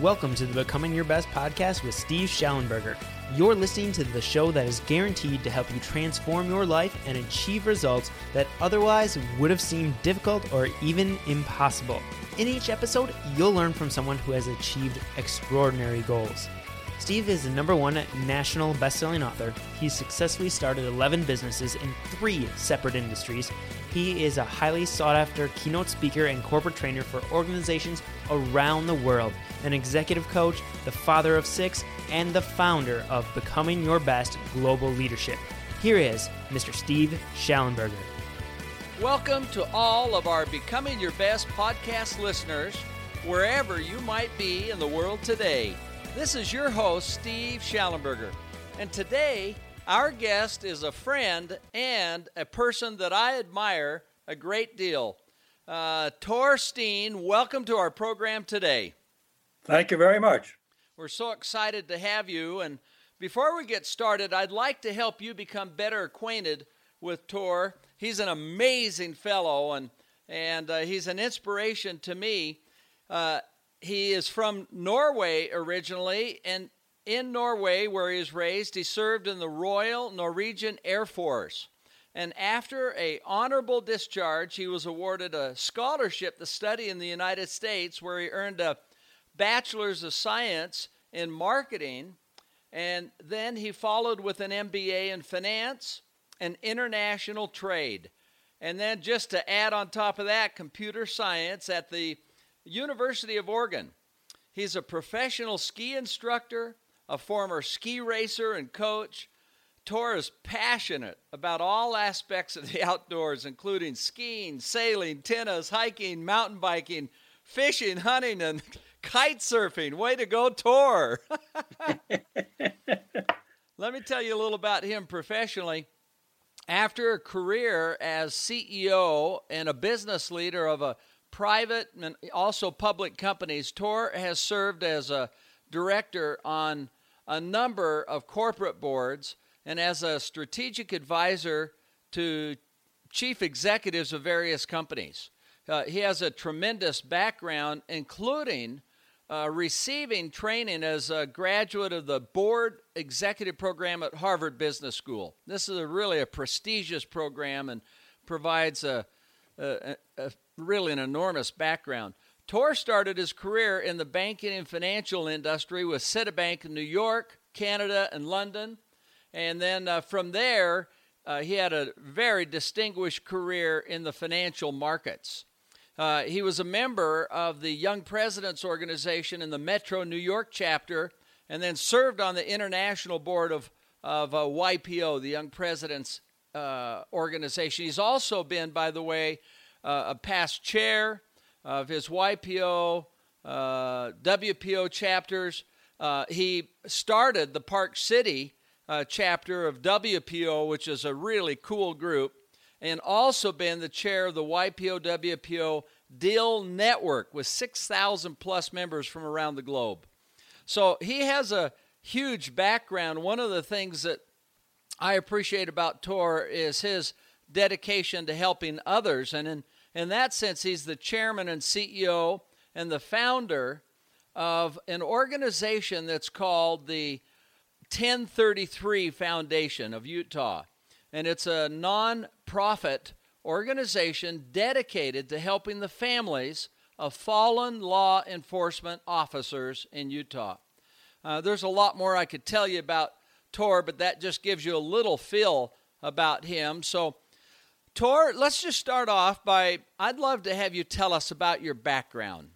Welcome to the Becoming Your Best podcast with Steve Shallenberger. You're listening to the show that is guaranteed to help you transform your life and achieve results that otherwise would have seemed difficult or even impossible. In each episode, you'll learn from someone who has achieved extraordinary goals. Steve is the number one national best-selling author. He's successfully started 11 businesses in three separate industries. He is a highly sought-after keynote speaker and corporate trainer for organizations around the world, an executive coach, the father of six, and the founder of Becoming Your Best Global Leadership. Here is Mr. Steve Shallenberger. Welcome to all of our Becoming Your Best podcast listeners, wherever you might be in the world today. This is your host, Steve Shallenberger. And today, our guest is a friend and a person that I admire a great deal. Uh, Tor Steen, welcome to our program today. Thank you very much. We're so excited to have you. And before we get started, I'd like to help you become better acquainted with Tor. He's an amazing fellow, and and uh, he's an inspiration to me. Uh, he is from Norway originally, and in Norway, where he was raised, he served in the Royal Norwegian Air Force. And after a honorable discharge, he was awarded a scholarship to study in the United States, where he earned a bachelor's of science in marketing. And then he followed with an MBA in finance and international trade. And then, just to add on top of that, computer science at the University of Oregon. He's a professional ski instructor, a former ski racer and coach. Tor is passionate about all aspects of the outdoors, including skiing, sailing, tennis, hiking, mountain biking, fishing, hunting, and kite surfing. Way to go, Tor! Let me tell you a little about him professionally. After a career as CEO and a business leader of a private and also public companies, Tor has served as a director on a number of corporate boards and as a strategic advisor to chief executives of various companies. Uh, he has a tremendous background, including uh, receiving training as a graduate of the board executive program at Harvard Business School. This is a really a prestigious program and provides a, a, a really an enormous background. Tor started his career in the banking and financial industry with Citibank in New York, Canada, and London. And then uh, from there, uh, he had a very distinguished career in the financial markets. Uh, he was a member of the Young Presidents Organization in the Metro New York chapter, and then served on the international board of, of uh, YPO, the Young Presidents uh, Organization. He's also been, by the way, uh, a past chair of his YPO, uh, WPO chapters. He started the Park City chapter of WPO, which is a really cool group, and also been the chair of the YPO WPO Deal Network with 6,000 plus members from around the globe. So he has a huge background. One of the things that I appreciate about Tor is his dedication to helping others. And in, in that sense, he's the chairman and CEO and the founder of an organization that's called the 1033 Foundation of Utah. And it's a non-profit organization dedicated to helping the families of fallen law enforcement officers in Utah. Uh, there's a lot more I could tell you about Tor, but that just gives you a little feel about him. So, Tor, let's just start off by I'd love to have you tell us about your background.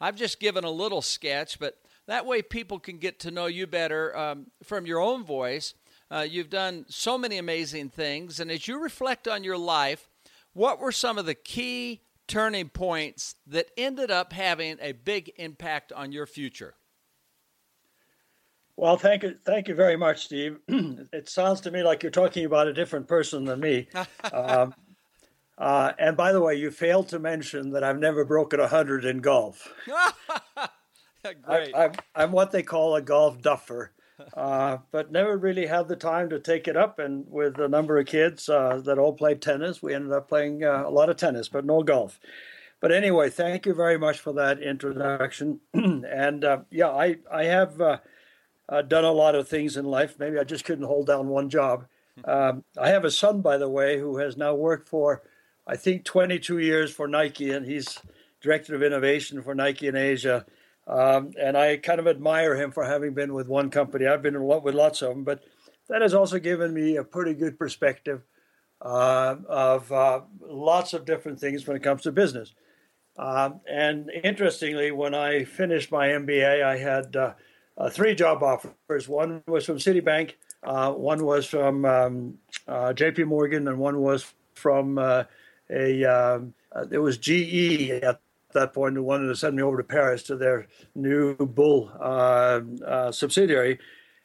I've just given a little sketch, but that way people can get to know you better um, from your own voice. Uh, you've done so many amazing things, and as you reflect on your life, what were some of the key turning points that ended up having a big impact on your future? Well, thank you, thank you very much, Steve. it sounds to me like you're talking about a different person than me. um, uh, and by the way, you failed to mention that I've never broken a hundred in golf. Great. I, am what they call a golf duffer, uh, but never really had the time to take it up. And with a number of kids uh, that all played tennis, we ended up playing uh, a lot of tennis, but no golf. but anyway, thank you very much for that introduction. and uh, yeah, I I have uh, uh, done a lot of things in life. Maybe I just couldn't hold down one job. Um, I have a son, by the way, who has now worked for, I think, 22 years for Nike, and he's director of innovation for Nike in Asia. Um, and I kind of admire him for having been with one company. I've been with lots of them, but that has also given me a pretty good perspective uh, of uh, lots of different things when it comes to business. Um, and interestingly, when I finished my MBA, I had uh, uh, three job offers. One was from Citibank, uh, one was from um, J.P. Morgan, and one was from a. Um, it was GE at that point who wanted to send me over to Paris to their new Bull uh, uh, subsidiary.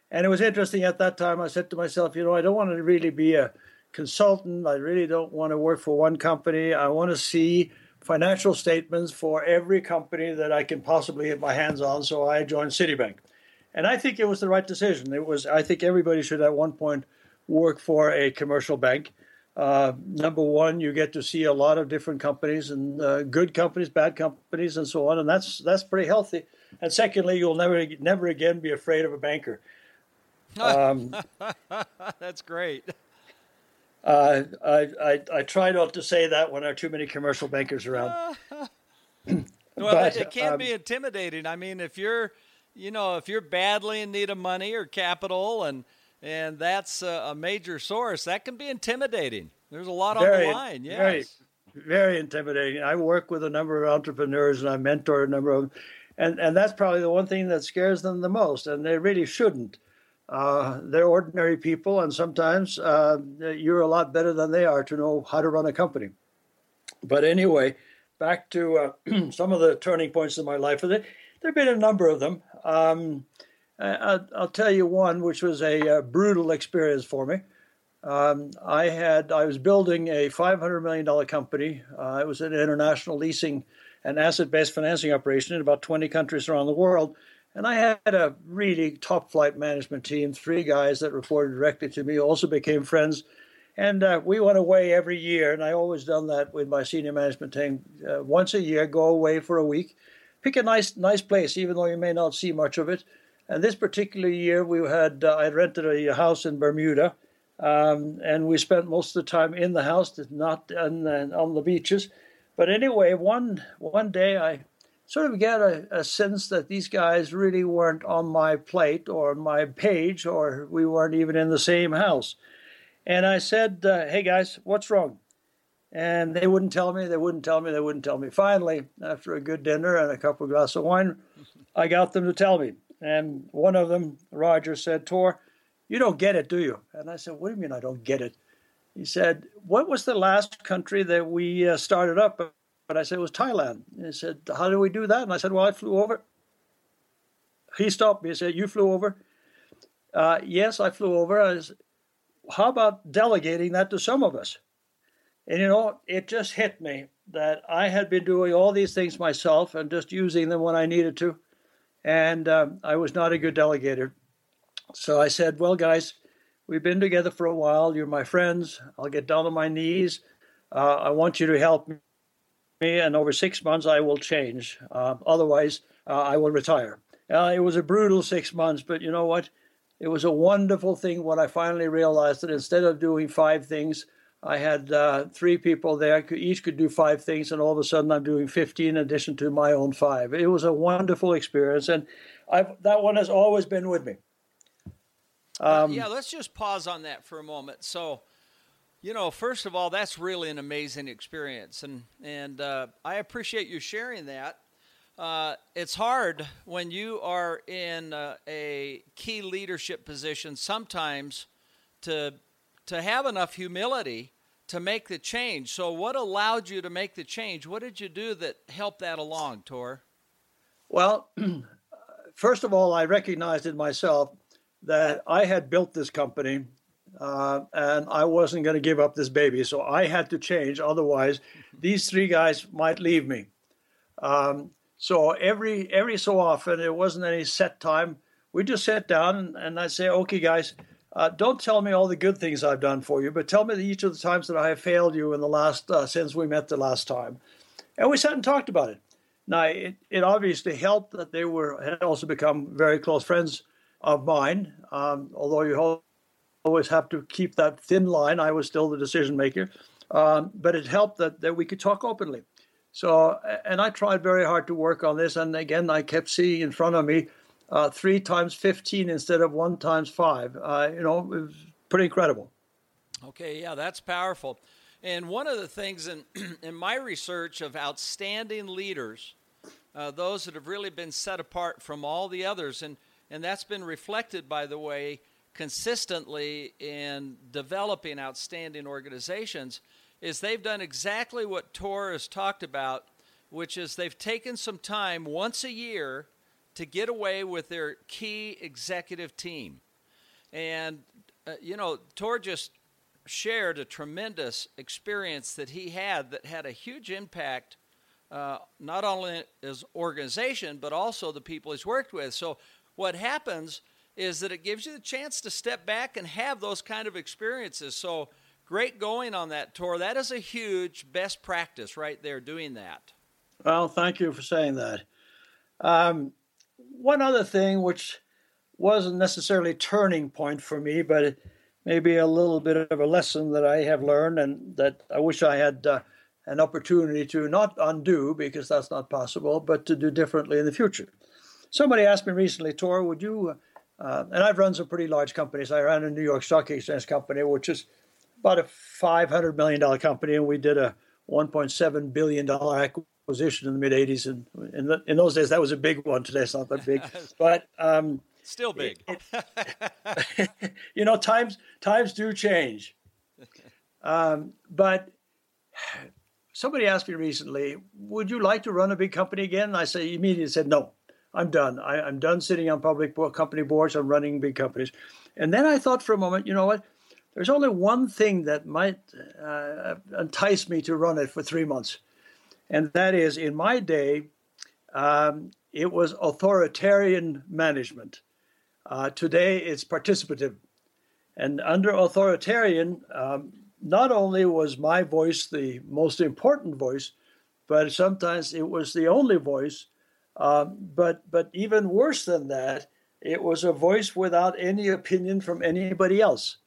And it was interesting at that time. I said to myself, you know, I don't want to really be a consultant. I really don't want to work for one company. I want to see financial statements for every company that I can possibly get my hands on. So I joined Citibank. And I think it was the right decision. It was. I think everybody should at one point work for a commercial bank. Uh, number one, you get to see a lot of different companies and uh, good companies, bad companies, and so on, and that's that's pretty healthy. And secondly, you'll never never again be afraid of a banker. Um, That's great. Uh, I, I, I try not to say that when there are too many commercial bankers around. well, but, it can um, be intimidating. I mean, if you're, you know, if you're badly in need of money or capital, and and that's a, a major source, that can be intimidating. There's a lot very, on the line. Yes. Very, very intimidating. I work with a number of entrepreneurs, and I mentor a number of them, and and that's probably the one thing that scares them the most, and they really shouldn't. Uh, they're ordinary people, and sometimes uh, you're a lot better than they are to know how to run a company. But anyway, back to uh, some of the turning points in my life. There have been a number of them. Um, I, will tell you one, which was a, a uh, brutal experience for me. Um, I had I was building a 500 million dollar company. Uh, it was an international leasing and asset-based financing operation in about 20 countries around the world and I had a really top flight management team, three guys that reported directly to me, also became friends. And uh, we went away every year, and I always done that with my senior management team. Uh, once a year, go away for a week, pick a nice nice place, even though you may not see much of it. And this particular year, we had uh, I rented a house in Bermuda, um, and we spent most of the time in the house, not on, on the beaches. But anyway, one one day I sort of get a, a, sense that these guys really weren't on my plate or my page, or we weren't even in the same house. And I said, uh, Hey guys, what's wrong? And they wouldn't tell me, they wouldn't tell me, they wouldn't tell me. Finally, after a good dinner and a couple of glasses of wine, I got them to tell me. And one of them, Roger, said, Tor, you don't get it, do you? And I said, What do you mean I don't get it? He said, What was the last country that we uh, started up but I said, it was Thailand. And he said, how do we do that? And I said, well, I flew over. He stopped me and said, you flew over? Uh, yes, I flew over. I said, how about delegating that to some of us? And you know, it just hit me that I had been doing all these things myself and just using them when I needed to. And um, I was not a good delegator. So I said, well, guys, we've been together for a while. You're my friends. I'll get down on my knees. Uh, I want you to help me and over six months I will change. Uh, otherwise, uh, I will retire. Uh, it was a brutal six months, but you know what? It was a wonderful thing when I finally realized that instead of doing five things, I had uh, three people there. Each could do five things, and all of a sudden I'm doing 15 in addition to my own five. It was a wonderful experience, and I've, that one has always been with me. Um, yeah, let's just pause on that for a moment. So, you know, first of all, that's really an amazing experience, and and uh, I appreciate you sharing that. Uh, it's hard when you are in uh, a key leadership position sometimes to to have enough humility to make the change. So, what allowed you to make the change? What did you do that helped that along, Tor? Well, first of all, I recognized in myself that I had built this company uh, and I wasn't going to give up this baby. So I had to change. Otherwise, these three guys might leave me. Um, so every every so often, it wasn't any set time. We just sat down and, and I'd say, okay, guys, uh, don't tell me all the good things I've done for you, but tell me each of the times that I have failed you in the last uh, since we met the last time. And we sat and talked about it. Now, it, it obviously helped that they were had also become very close friends of mine. Um, although you always have to keep that thin line, I was still the decision maker. Um, but it helped that, that we could talk openly. So, and I tried very hard to work on this. And again, I kept seeing in front of me uh, three times 15 instead of one times five. Uh, you know, it was pretty incredible. Okay, yeah, that's powerful. And one of the things in, in my research of outstanding leaders, uh, those that have really been set apart from all the others, and, and that's been reflected, by the way, consistently in developing outstanding organizations, is they've done exactly what Tor has talked about, which is they've taken some time once a year to get away with their key executive team. And, uh, you know, Tor just shared a tremendous experience that he had that had a huge impact uh, not only his organization but also the people he's worked with. So what happens is that it gives you the chance to step back and have those kind of experiences. So great going on that Tor. That is a huge best practice right there doing that. Well, thank you for saying that. Um, one other thing, which wasn't necessarily turning point for me, but maybe a little bit of a lesson that I have learned and that I wish I had uh, an opportunity to not undo because that's not possible, but to do differently in the future. Somebody asked me recently, Tor, would you? Uh, and I've run some pretty large companies. I ran a New York Stock Exchange company, which is about a $500 million company, and we did a $1.7 billion acquisition in the mid 80s. And in, the, in, those days, that was a big one. Today, it's not that big. but um, Still big. It, it, you know, times times do change. Um, but somebody asked me recently, "Would you like to run a big company again?" I say immediately said, "No, I'm done. I, am done sitting on public company boards. I'm running big companies." And then I thought for a moment, you know what? There's only one thing that might uh, entice me to run it for three months, and that is, in my day, um, it was authoritarian management. Uh, today it's participative. And under authoritarian, um, not only was my voice the most important voice, but sometimes it was the only voice. Um, but but even worse than that, it was a voice without any opinion from anybody else.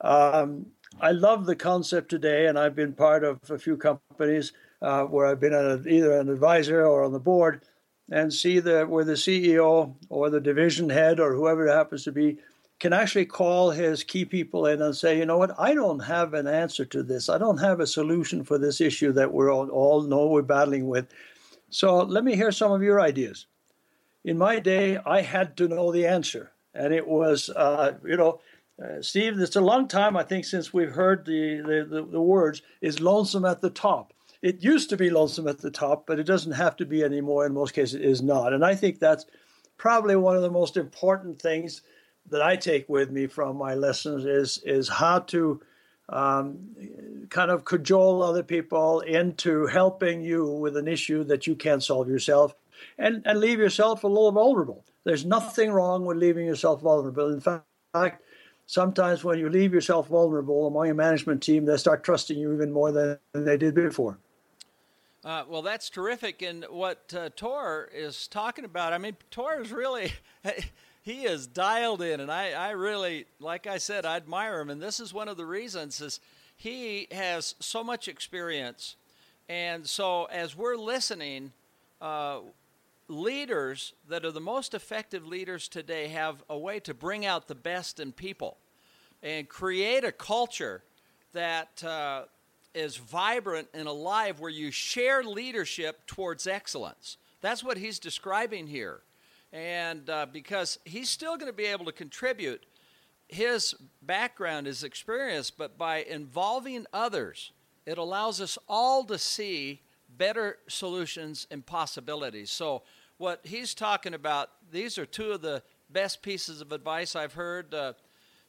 Um, I love the concept today, and I've been part of a few companies uh, where I've been a, either an advisor or on the board and see the where the CEO or the division head or whoever it happens to be can actually call his key people in and say, you know what, I don't have an answer to this. I don't have a solution for this issue that we're all, all know we're battling with. So let me hear some of your ideas. In my day, I had to know the answer, and it was, uh, you know, uh, Steve. It's a long time, I think, since we've heard the, the, the, the words "is lonesome at the top." It used to be lonesome at the top, but it doesn't have to be anymore. In most cases, it is not. And I think that's probably one of the most important things that I take with me from my lessons is is how to um, kind of cajole other people into helping you with an issue that you can't solve yourself, and and leave yourself a little vulnerable. There's nothing wrong with leaving yourself vulnerable. In fact, sometimes when you leave yourself vulnerable among a management team, they start trusting you even more than they did before. Uh, well, that's terrific. And what uh, Tor is talking about, I mean, Tor is really, he is dialed in. And I, I really, like I said, I admire him. And this is one of the reasons is he has so much experience. And so as we're listening, uh, leaders that are the most effective leaders today have a way to bring out the best in people and create a culture that uh, is vibrant and alive where you share leadership towards excellence. That's what he's describing here. And uh, because he's still going to be able to contribute his background, his experience, but by involving others, it allows us all to see better solutions and possibilities. So, what he's talking about, these are two of the best pieces of advice I've heard. Uh,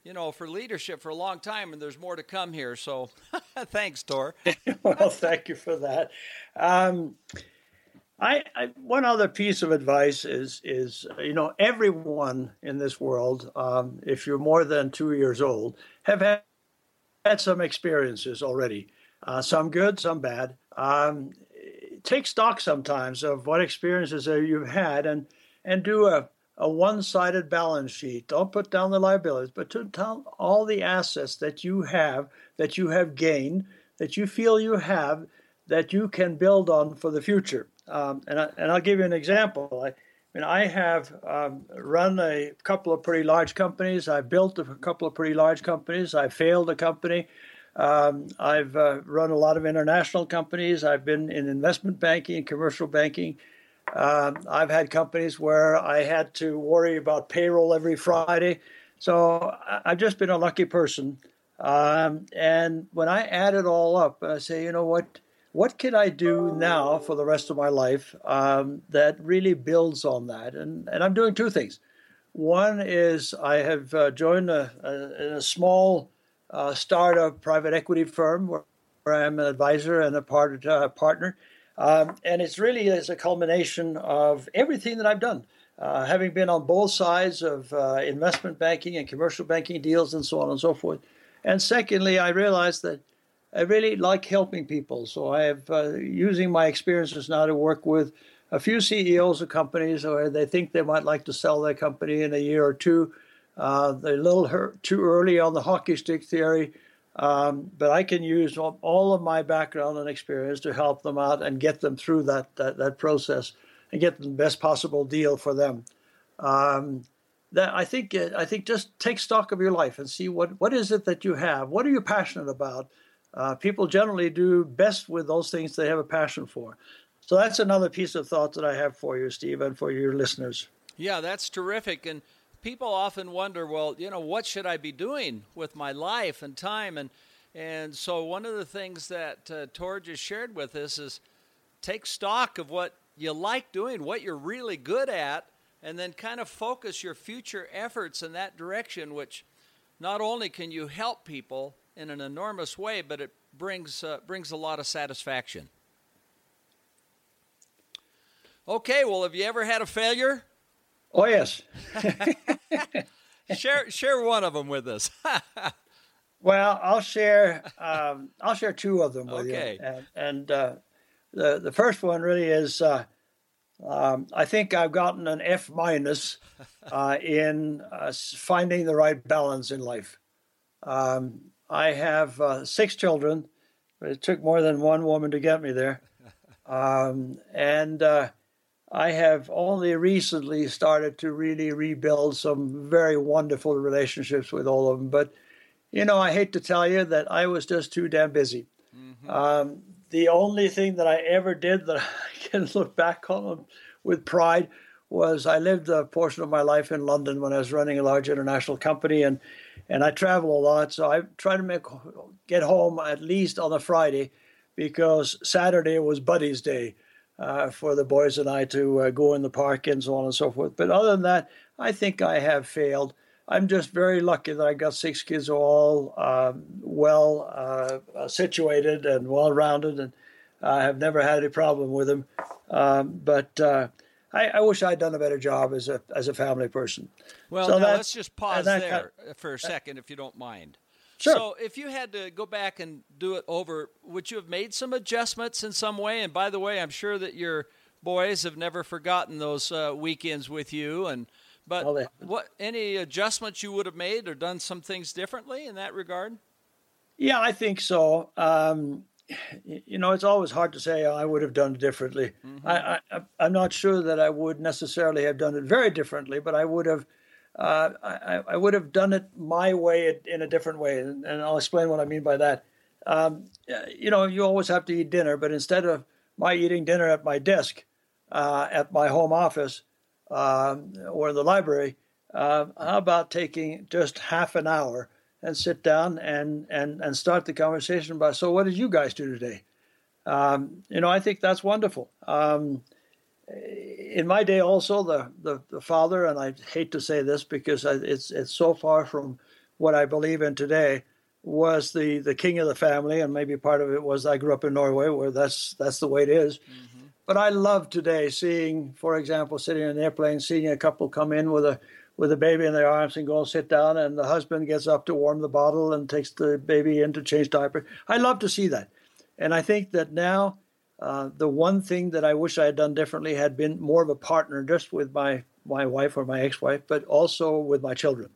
you know, for leadership for a long time, and there's more to come here. So, thanks, Tor. well, thank you for that. Um, I, I, one other piece of advice is is you know everyone in this world, um, if you're more than two years old, have had, had some experiences already, uh, some good, some bad. Um, take stock sometimes of what experiences you've had and and do a a one-sided balance sheet. Don't put down the liabilities, but to tell all the assets that you have, that you have gained, that you feel you have, that you can build on for the future. Um, and, I, and I'll give you an example. I, I mean, I have um, run a couple of pretty large companies. I built a couple of pretty large companies. I failed a company. Um, I've uh, run a lot of international companies. I've been in investment banking, and commercial banking. Um, I've had companies where I had to worry about payroll every Friday. So I've just been a lucky person. Um, and when I add it all up, I say, you know what? What can I do now for the rest of my life um, that really builds on that? And, and I'm doing two things. One is I have uh, joined a, a, a small uh, startup private equity firm where, where I'm an advisor and a part, uh, partner. Um, and it's really is a culmination of everything that I've done. Uh, having been on both sides of uh, investment banking and commercial banking deals and so on and so forth. And secondly, I realized that I really like helping people. So I have uh, using my experiences now to work with a few CEOs of companies where they think they might like to sell their company in a year or two. Uh, they're a little too early on the hockey stick theory. Um, but I can use all of my background and experience to help them out and get them through that that, that process and get the best possible deal for them. Um, that I think I think just take stock of your life and see what what is it that you have. What are you passionate about? Uh, people generally do best with those things they have a passion for. So that's another piece of thought that I have for you, Steve, and for your listeners. Yeah, that's terrific. And people often wonder, well, you know, what should I be doing with my life and time? And and so one of the things that uh, Tor just shared with us is take stock of what you like doing, what you're really good at, and then kind of focus your future efforts in that direction. Which not only can you help people in an enormous way, but it brings uh, brings a lot of satisfaction. Okay, well, have you ever had a failure? Oh yes. share share one of them with us. well, I'll share um, I'll share two of them with okay. you. And, and uh, the the first one really is uh, um, I think I've gotten an F minus uh, in uh, finding the right balance in life. Um, I have uh, six children, but it took more than one woman to get me there. Um, and uh, I have only recently started to really rebuild some very wonderful relationships with all of them. But, you know, I hate to tell you that I was just too damn busy. Mm-hmm. Um, the only thing that I ever did that I can look back on with pride was I lived a portion of my life in London when I was running a large international company, and and I travel a lot. So I try to make get home at least on a Friday, because Saturday was Buddy's Day uh, for the boys and I to uh, go in the park and so on and so forth. But other than that, I think I have failed. I'm just very lucky that I got six kids all um, well uh, situated and well rounded, and I have never had any problem with them. Um, but uh, I, I, wish I'd done a better job as a as a family person. Well, so let's just pause there for a second, if you don't mind. Sure. So, if you had to go back and do it over, would you have made some adjustments in some way? And by the way, I'm sure that your boys have never forgotten those uh, weekends with you. And but well, what any adjustments you would have made or done some things differently in that regard? Yeah, I think so. Um, you know, it's always hard to say oh, I would have done it differently. Mm-hmm. I, I, I'm not sure that I would necessarily have done it very differently, but I would have uh, I, I, would have done it my way in a different way, and, and I'll explain what I mean by that. Um, you know, you always have to eat dinner, but instead of my eating dinner at my desk, uh, at my home office, um, or in the library, uh, how about taking just half an hour and sit down and, and, and start the conversation about, so what did you guys do today? Um, you know, I think that's wonderful. Um, in my day also the, the, the, father and i hate to say this because it's it's so far from what i believe in today was the the king of the family and maybe part of it was i grew up in norway where that's that's the way it is. Mm-hmm. but i love today seeing for example sitting in an airplane seeing a couple come in with a with a baby in their arms and go and sit down and the husband gets up to warm the bottle and takes the baby in to change diaper i love to see that and i think that now Uh, the one thing that I wish I had done differently had been more of a partner just with my, my wife or my ex wife, but also with my children.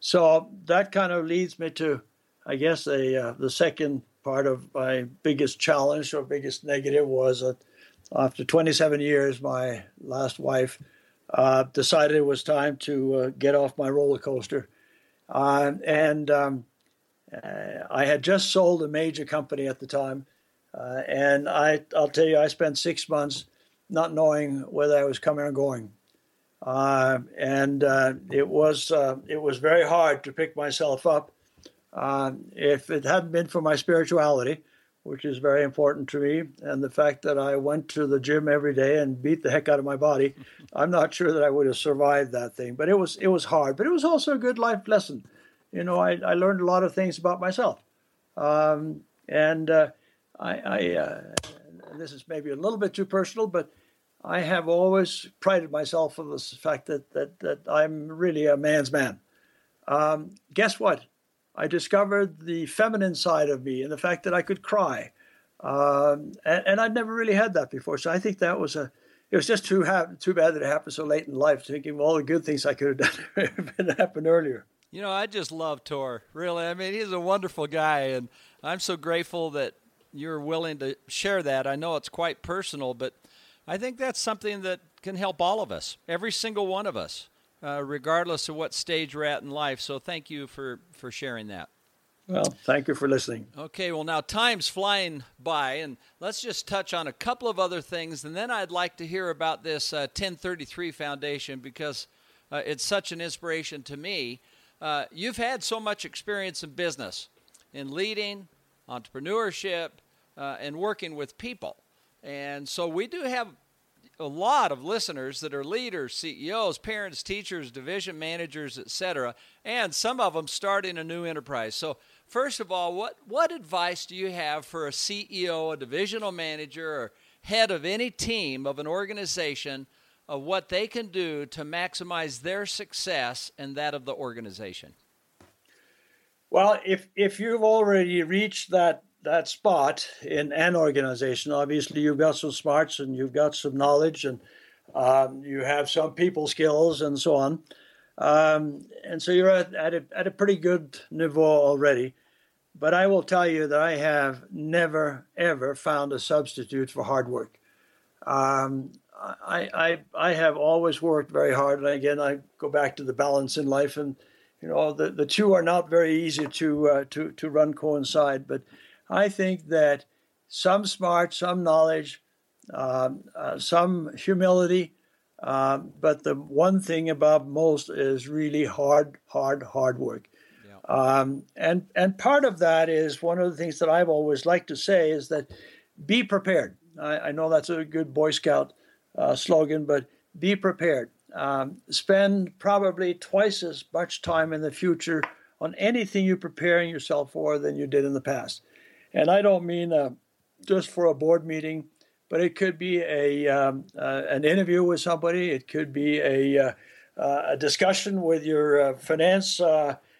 So that kind of leads me to, I guess, a, uh, the second part of my biggest challenge or biggest negative was that after 27 years, my last wife uh, decided it was time to uh, get off my roller coaster. Uh, and um, uh, I had just sold a major company at the time. Uh, and I, I'll tell you, I spent six months not knowing whether I was coming or going. Uh, and it was it was very hard to pick myself up. if it hadn't been for my spirituality, which is very important to me. And the fact that I went to the gym every day and beat the heck out of my body, I'm not sure that I would have survived that thing. But it was it was hard, but it was also a good life lesson. You know, I, I learned a lot of things about myself, um, and uh, I, I uh, this is maybe a little bit too personal, but I have always prided myself on the fact that that that I'm really a man's man. Um, guess what? I discovered the feminine side of me and the fact that I could cry. Um, and, and, I'd never really had that before. So I think that was a, it was just too, ha- too bad that it happened so late in life, thinking of all the good things I could have done if it happened earlier. You know, I just love Tor, really. I mean, he's a wonderful guy, and I'm so grateful that you're willing to share that. I know it's quite personal, but I think that's something that can help all of us, every single one of us uh, regardless of what stage we're at in life. So thank you for, for sharing that. Well, thank you for listening. Okay, well, now time's flying by, and let's just touch on a couple of other things, and then I'd like to hear about this uh, 1033 Foundation because uh, it's such an inspiration to me. Uh, you've had so much experience in business, in leading, entrepreneurship, uh, and working with people. And so we do have a lot of listeners that are leaders, CEOs, parents, teachers, division managers, etc., and some of them starting a new enterprise. So, first of all, what what advice do you have for a CEO, a divisional manager, or head of any team of an organization of what they can do to maximize their success and that of the organization? Well, if if you've already reached that that spot in an organization. Obviously, you've got some smarts and you've got some knowledge and um, you have some people skills and so on. Um, and so you're at, at, a, at a pretty good niveau already. But I will tell you that I have never, ever found a substitute for hard work. Um, I, I, I have always worked very hard. And again, I go back to the balance in life. And, you know, the, the two are not very easy to, uh, to, to run coincide. But I think that some smart, some knowledge, um, uh, some humility, uh, but the one thing above most is really hard, hard, hard work. Yeah. Um, and and part of that is one of the things that I've always liked to say is that be prepared. I, I know that's a good Boy Scout uh, slogan, but be prepared. Um, spend probably twice as much time in the future on anything you're preparing yourself for than you did in the past. And I don't mean uh, just for a board meeting, but it could be a um, uh, an interview with somebody. It could be a uh, uh a discussion with your uh, finance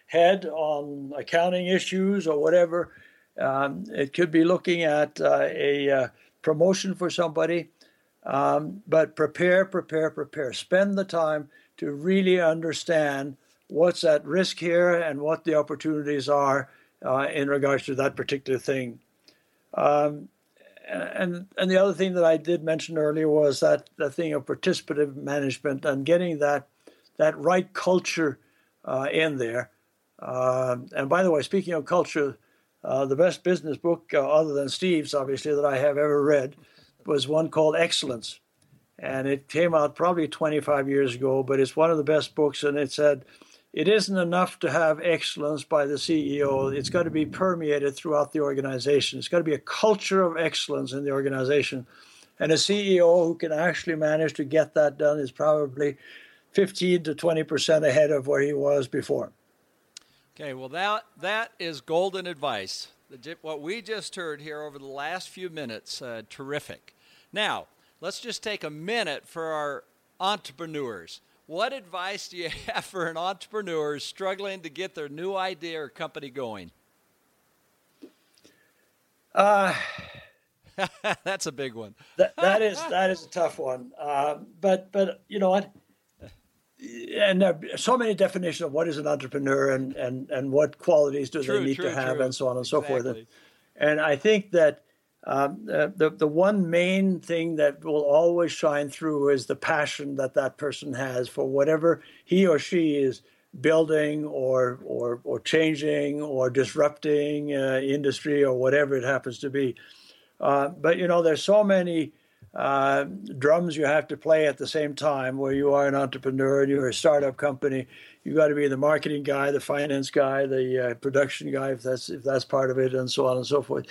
head on accounting issues or whatever. Um, it could be looking at a promotion for somebody. Um, but prepare, prepare, prepare. Spend the time to really understand what's at risk here and what the opportunities are uh, in regards to that particular thing. Um, and and the other thing that I did mention earlier was that the thing of participative management and getting that that right culture uh, in there. Uh, and by the way, speaking of culture, uh, the best business book, uh, other than Steve's, obviously, that I have ever read, was one called Excellence, and it came out probably 25 years ago. But it's one of the best books, and it said it isn't enough to have excellence by the CEO. It's got to be permeated throughout the organization. It's got to be a culture of excellence in the organization. And a CEO who can actually manage to get that done is probably 15 to 20% ahead of where he was before. Okay, well, that, that is golden advice. What we just heard here over the last few minutes, uh, terrific. Now, let's just take a minute for our entrepreneurs. What advice do you have for an entrepreneur struggling to get their new idea or company going? Uh, That's a big one. that, that is that is a tough one. Uh, but but you know what? And there are so many definitions of what is an entrepreneur and and and what qualities do true, they need true, to have true. and so on and exactly. so forth. And, and I think that um, the, the the one main thing that will always shine through is the passion that that person has for whatever he or she is building or or or changing or disrupting uh, industry or whatever it happens to be. Uh, but you know, there's so many uh, drums you have to play at the same time. Where you are an entrepreneur and you're a startup company, you got to be the marketing guy, the finance guy, the uh, production guy, if that's if that's part of it, and so on and so forth.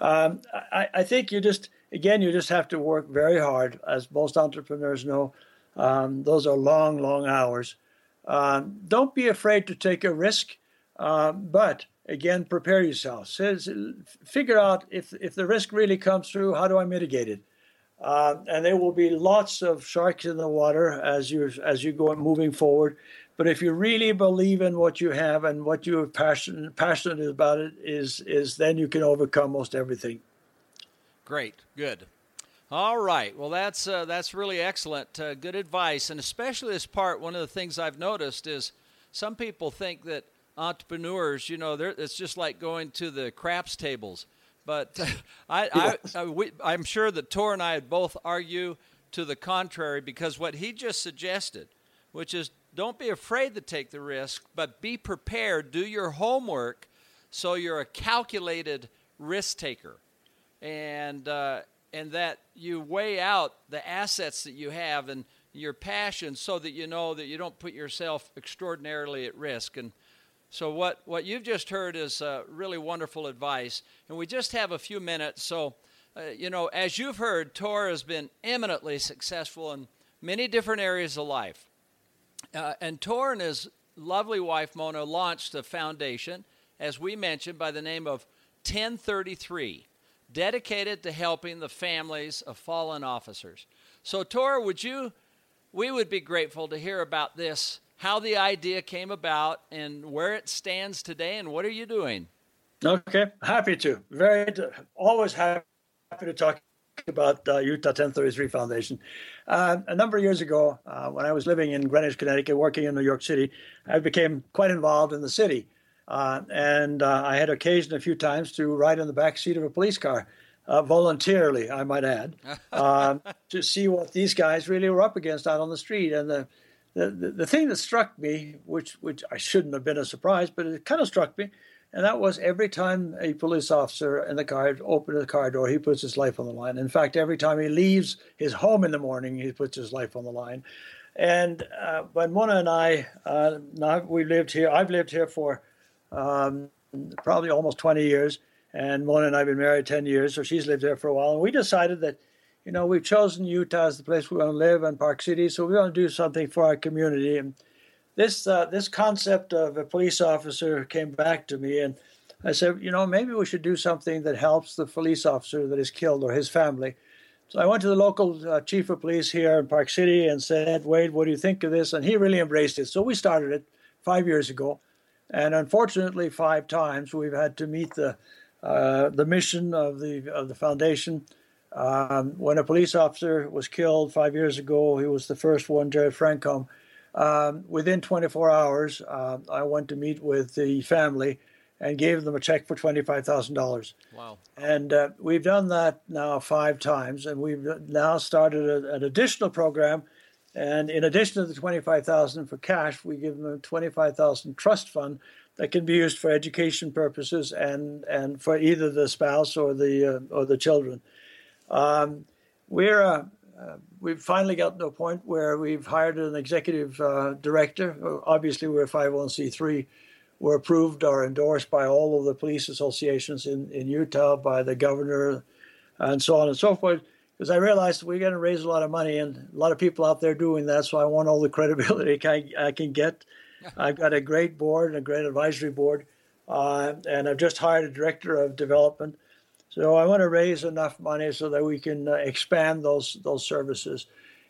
Um, I, I, think you just again you just have to work very hard, as most entrepreneurs know. Um, those are long, long hours. Um, don't be afraid to take a risk, uh, but again, prepare yourself. Says, figure out if if the risk really comes through, how do I mitigate it? Uh, and there will be lots of sharks in the water as you as you go moving forward. But if you really believe in what you have and what you are passionate passionate about it is is then you can overcome most everything. Great, good. All right. Well, that's uh, that's really excellent. Uh, good advice, and especially this part. One of the things I've noticed is some people think that entrepreneurs, you know, it's just like going to the craps tables. But I, I, I we, I'm sure that Tor and I would both argue to the contrary because what he just suggested, which is don't be afraid to take the risk, but be prepared, do your homework, so you're a calculated risk taker, and uh, and that you weigh out the assets that you have and your passion, so that you know that you don't put yourself extraordinarily at risk. And so what what you've just heard is uh, really wonderful advice, and we just have a few minutes. So, uh, you know, as you've heard, Tor has been eminently successful in many different areas of life. Uh, and Tor and his lovely wife Mona launched a foundation, as we mentioned, by the name of 1033, dedicated to helping the families of fallen officers. So, Tor, would you? We would be grateful to hear about this, how the idea came about, and where it stands today, and what are you doing? Okay, happy to. Very always happy to talk about uh, Utah 1033 Foundation. Uh, a number of years ago, uh, when I was living in Greenwich, Connecticut, working in New York City, I became quite involved in the city. Uh, and uh, I had occasion a few times to ride in the back seat of a police car, uh, voluntarily, I might add, to see what these guys really were up against out on the street. And the, the, the thing that struck me, which, which I shouldn't have been a surprise, but it kind of struck me, and that was every time a police officer in the car opens the car door, he puts his life on the line. In fact, every time he leaves his home in the morning, he puts his life on the line. And uh, when Mona and I, uh, now we lived here, I've lived here for um, probably almost 20 years, and Mona and I have been married 10 years, so she's lived here for a while. And we decided that, you know, we've chosen Utah as the place we want to live and Park City, so we want to do something for our community. And this uh, this concept of a police officer came back to me, and I said, you know, maybe we should do something that helps the police officer that is killed or his family. So I went to the local uh, chief of police here in Park City and said, Wade, what do you think of this? And he really embraced it. So we started it five years ago, and unfortunately, five times we've had to meet the uh, the mission of the of the foundation. Um, when a police officer was killed five years ago, he was the first one, Jared Francom. Um, within 24 hours, uh, I went to meet with the family and gave them a check for $25,000. Wow. And uh, we've done that now five times, and we've now started a, an additional program. And in addition to the 25,000 for cash, we give them a 25,000 trust fund that can be used for education purposes and, and for either the spouse or the uh, or the children. Um, we're uh, uh, we've finally gotten to a point where we've hired an executive uh, director. Obviously, we're a 501c3. We're approved or endorsed by all of the police associations in, in Utah, by the governor, and so on and so forth. Because I realized we're going to raise a lot of money, and a lot of people out there doing that. So I want all the credibility I can get. I've got a great board and a great advisory board, uh, and I've just hired a director of development. So I want to raise enough money so that we can uh, expand those those services.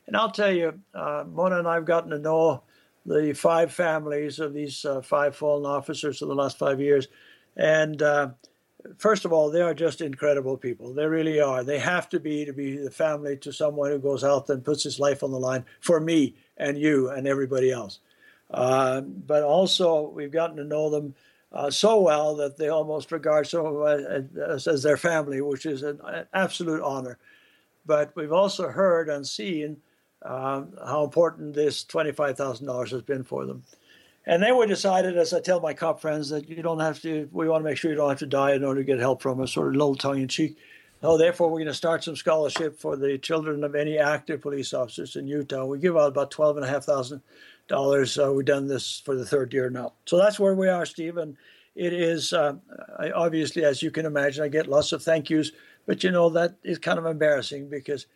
And I'll tell you, uh, Mona and I have gotten to know the five families of these uh, five fallen officers in the last five years, and uh, first of all, they are just incredible people. They really are. They have to be to be the family to someone who goes out and puts his life on the line for me and you and everybody else. Uh, but also, we've gotten to know them uh, so well that they almost regard some of us as, their family, which is an, absolute honor. But we've also heard and seen um, how important this $25,000 has been for them. And then we decided, as I tell my cop friends, that you don't have to, we want to make sure you don't have to die in order to get help from us, sort of little tongue in cheek. No, therefore, we're going to start some scholarship for the children of any active police officers in Utah. We give out about twelve and a half thousand dollars. Uh, we've done this for the third year now, so that's where we are, Steve. And it is uh, I, obviously, as you can imagine, I get lots of thank yous, but you know that is kind of embarrassing because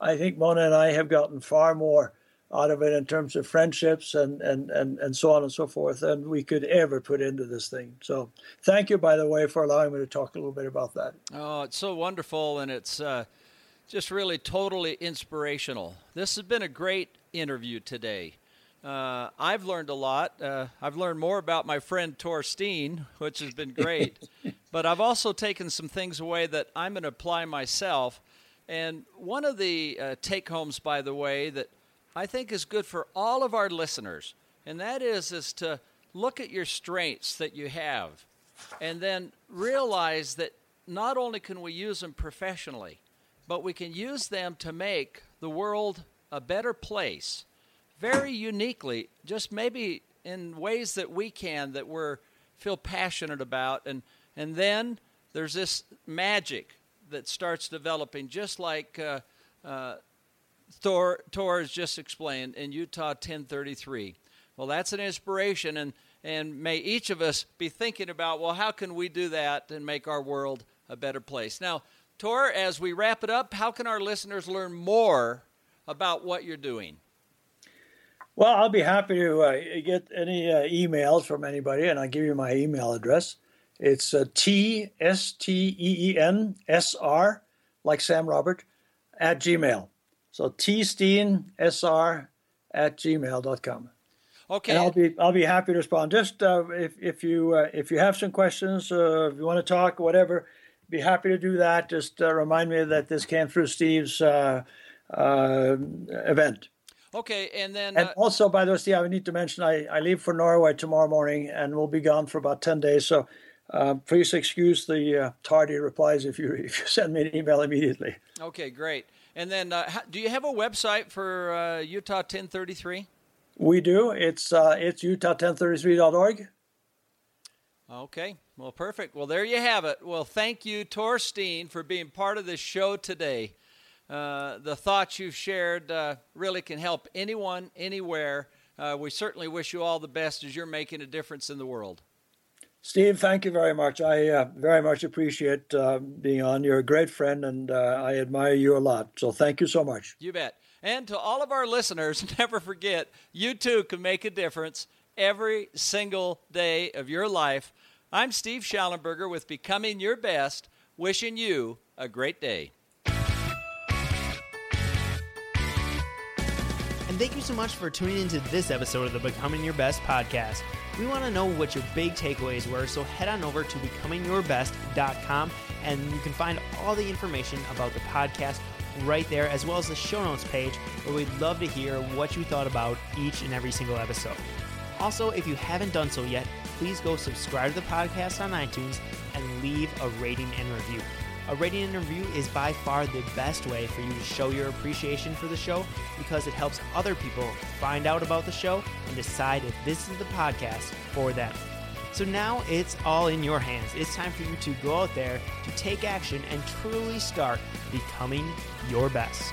I think Mona and I have gotten far more out of it in terms of friendships and, and, and, and so on and so forth than we could ever put into this thing. So thank you, by the way, for allowing me to talk a little bit about that. Oh, it's so wonderful, and it's uh, just really totally inspirational. This has been a great interview today. Uh, I've learned a lot. Uh, I've learned more about my friend Torstein, which has been great. but I've also taken some things away that I'm going to apply myself. And one of the uh, take homes, by the way, that I think is good for all of our listeners, and that is is to look at your strengths that you have, and then realize that not only can we use them professionally, but we can use them to make the world a better place, very uniquely, just maybe in ways that we can that we're feel passionate about, and and then there's this magic that starts developing, just like. Uh, uh, Thor, Thor has just explained in Utah 1033. Well, that's an inspiration, and, and may each of us be thinking about, well, how can we do that and make our world a better place? Now, Tor, as we wrap it up, how can our listeners learn more about what you're doing? Well, I'll be happy to uh, get any uh, emails from anybody, and I'll give you my email address. It's uh, T S T E E N S R, like Sam Robert, at Gmail. So tsteensr at gmail.com. Okay. And I'll be I'll be happy to respond. Just uh, if if you uh, if you have some questions, uh, if you want to talk, whatever, be happy to do that. Just uh, remind me that this came through Steve's uh, uh, event. Okay, and then and also by the way, Steve, I need to mention I, I leave for Norway tomorrow morning and we'll be gone for about ten days. So please excuse the tardy replies if you if you send me an email immediately. Okay, great. And then, uh, do you have a website for uh, Utah 1033? We do. It's uh, it's utah1033.org. Okay. Well, perfect. Well, there you have it. Well, thank you, Torstein, for being part of this show today. Uh, the thoughts you've shared uh, really can help anyone, anywhere. Uh, we certainly wish you all the best as you're making a difference in the world. Steve, thank you very much. I uh, very much appreciate uh, being on. You're a great friend, and uh, I admire you a lot. So thank you so much. You bet. And to all of our listeners, never forget you too can make a difference every single day of your life. I'm Steve Shallenberger with Becoming Your Best, wishing you a great day. And thank you so much for tuning into this episode of the Becoming Your Best podcast. We want to know what your big takeaways were, so head on over to becomingyourbest.com and you can find all the information about the podcast right there, as well as the show notes page, where we'd love to hear what you thought about each and every single episode. Also, if you haven't done so yet, please go subscribe to the podcast on iTunes and leave a rating and review. A rating and review is by far the best way for you to show your appreciation for the show because it helps other people find out about the show and decide if this is the podcast for them. So now it's all in your hands. It's time for you to go out there to take action and truly start becoming your best.